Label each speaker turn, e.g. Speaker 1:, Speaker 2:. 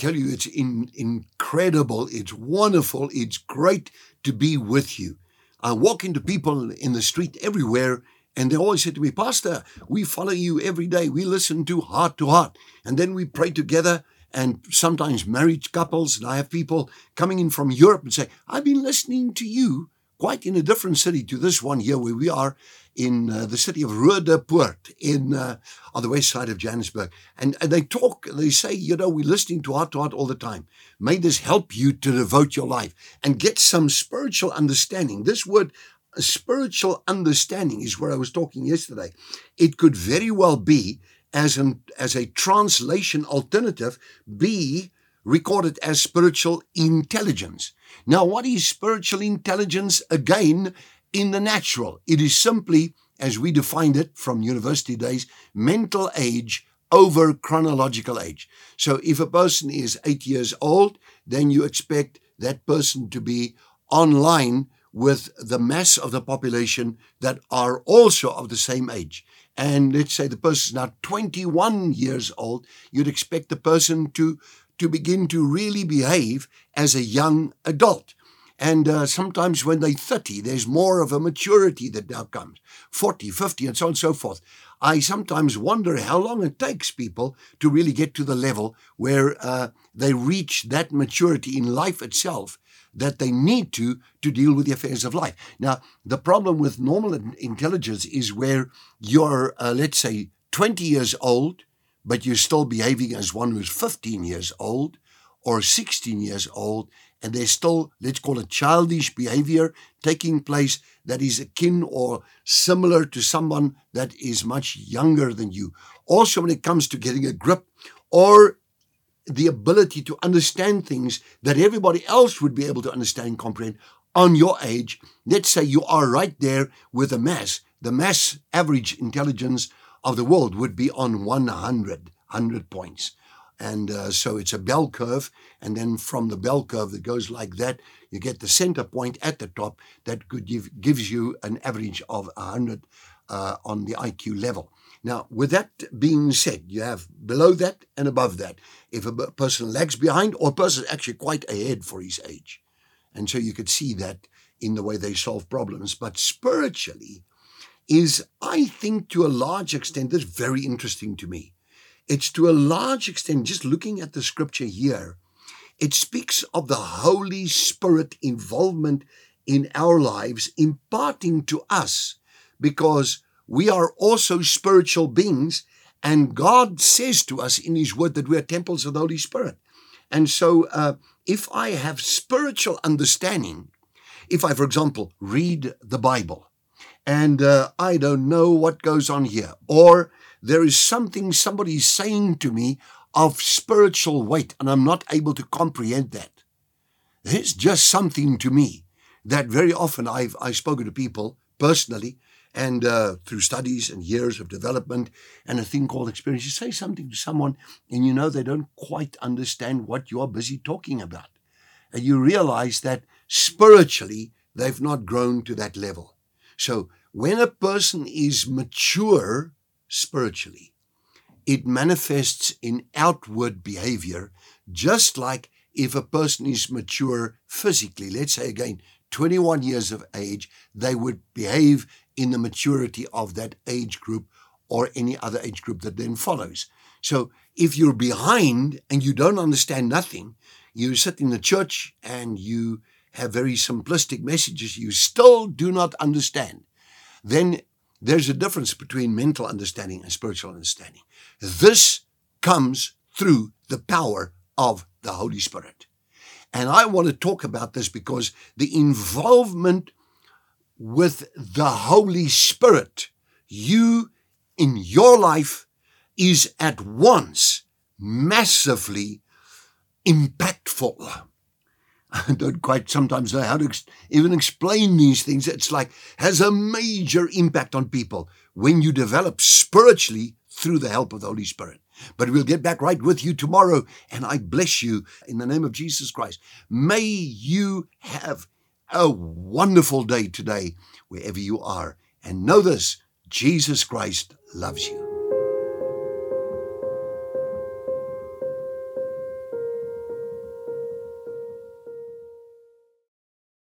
Speaker 1: tell you, it's in, incredible. It's wonderful. It's great to be with you. I walk into people in the street everywhere, and they always say to me, Pastor, we follow you every day. We listen to heart to heart. And then we pray together. And sometimes married couples, and I have people coming in from Europe and say, I've been listening to you quite in a different city to this one here where we are in uh, the city of Roodepoort in uh, on the west side of Johannesburg. And, and they talk, they say, you know, we're listening to heart to heart all the time. May this help you to devote your life and get some spiritual understanding. This word spiritual understanding is where I was talking yesterday. It could very well be as an as a translation alternative be recorded as spiritual intelligence. Now, what is spiritual intelligence? Again, in the natural, it is simply, as we defined it from university days, mental age over chronological age. So, if a person is eight years old, then you expect that person to be online with the mass of the population that are also of the same age. And let's say the person is now 21 years old, you'd expect the person to to begin to really behave as a young adult. And uh, sometimes when they're 30, there's more of a maturity that now comes 40, 50, and so on and so forth. I sometimes wonder how long it takes people to really get to the level where uh, they reach that maturity in life itself that they need to to deal with the affairs of life. Now, the problem with normal intelligence is where you're, uh, let's say, 20 years old but you're still behaving as one who's 15 years old or 16 years old, and there's still, let's call it childish behavior taking place that is akin or similar to someone that is much younger than you. Also, when it comes to getting a grip or the ability to understand things that everybody else would be able to understand and comprehend on your age, let's say you are right there with the mass. The mass average intelligence of the world would be on 100, 100 points. And uh, so it's a bell curve. And then from the bell curve that goes like that, you get the center point at the top that could give, gives you an average of 100 uh, on the IQ level. Now, with that being said, you have below that and above that. If a person lags behind or a person is actually quite ahead for his age. And so you could see that in the way they solve problems. But spiritually, is, I think, to a large extent, this very interesting to me. It's to a large extent, just looking at the scripture here, it speaks of the Holy Spirit involvement in our lives, imparting to us, because we are also spiritual beings, and God says to us in His Word that we are temples of the Holy Spirit. And so, uh, if I have spiritual understanding, if I, for example, read the Bible, and uh, I don't know what goes on here. Or there is something somebody's saying to me of spiritual weight, and I'm not able to comprehend that. It's just something to me that very often I've, I've spoken to people personally and uh, through studies and years of development and a thing called experience. You say something to someone and you know they don't quite understand what you're busy talking about. And you realize that spiritually they've not grown to that level. So when a person is mature spiritually, it manifests in outward behavior, just like if a person is mature physically, let's say again, 21 years of age, they would behave in the maturity of that age group or any other age group that then follows. So if you're behind and you don't understand nothing, you sit in the church and you have very simplistic messages you still do not understand, then there's a difference between mental understanding and spiritual understanding. This comes through the power of the Holy Spirit. And I want to talk about this because the involvement with the Holy Spirit, you in your life, is at once massively impactful. I don't quite sometimes know how to ex- even explain these things. It's like has a major impact on people when you develop spiritually through the help of the Holy Spirit. But we'll get back right with you tomorrow, and I bless you in the name of Jesus Christ. May you have a wonderful day today, wherever you are. And know this Jesus Christ loves you.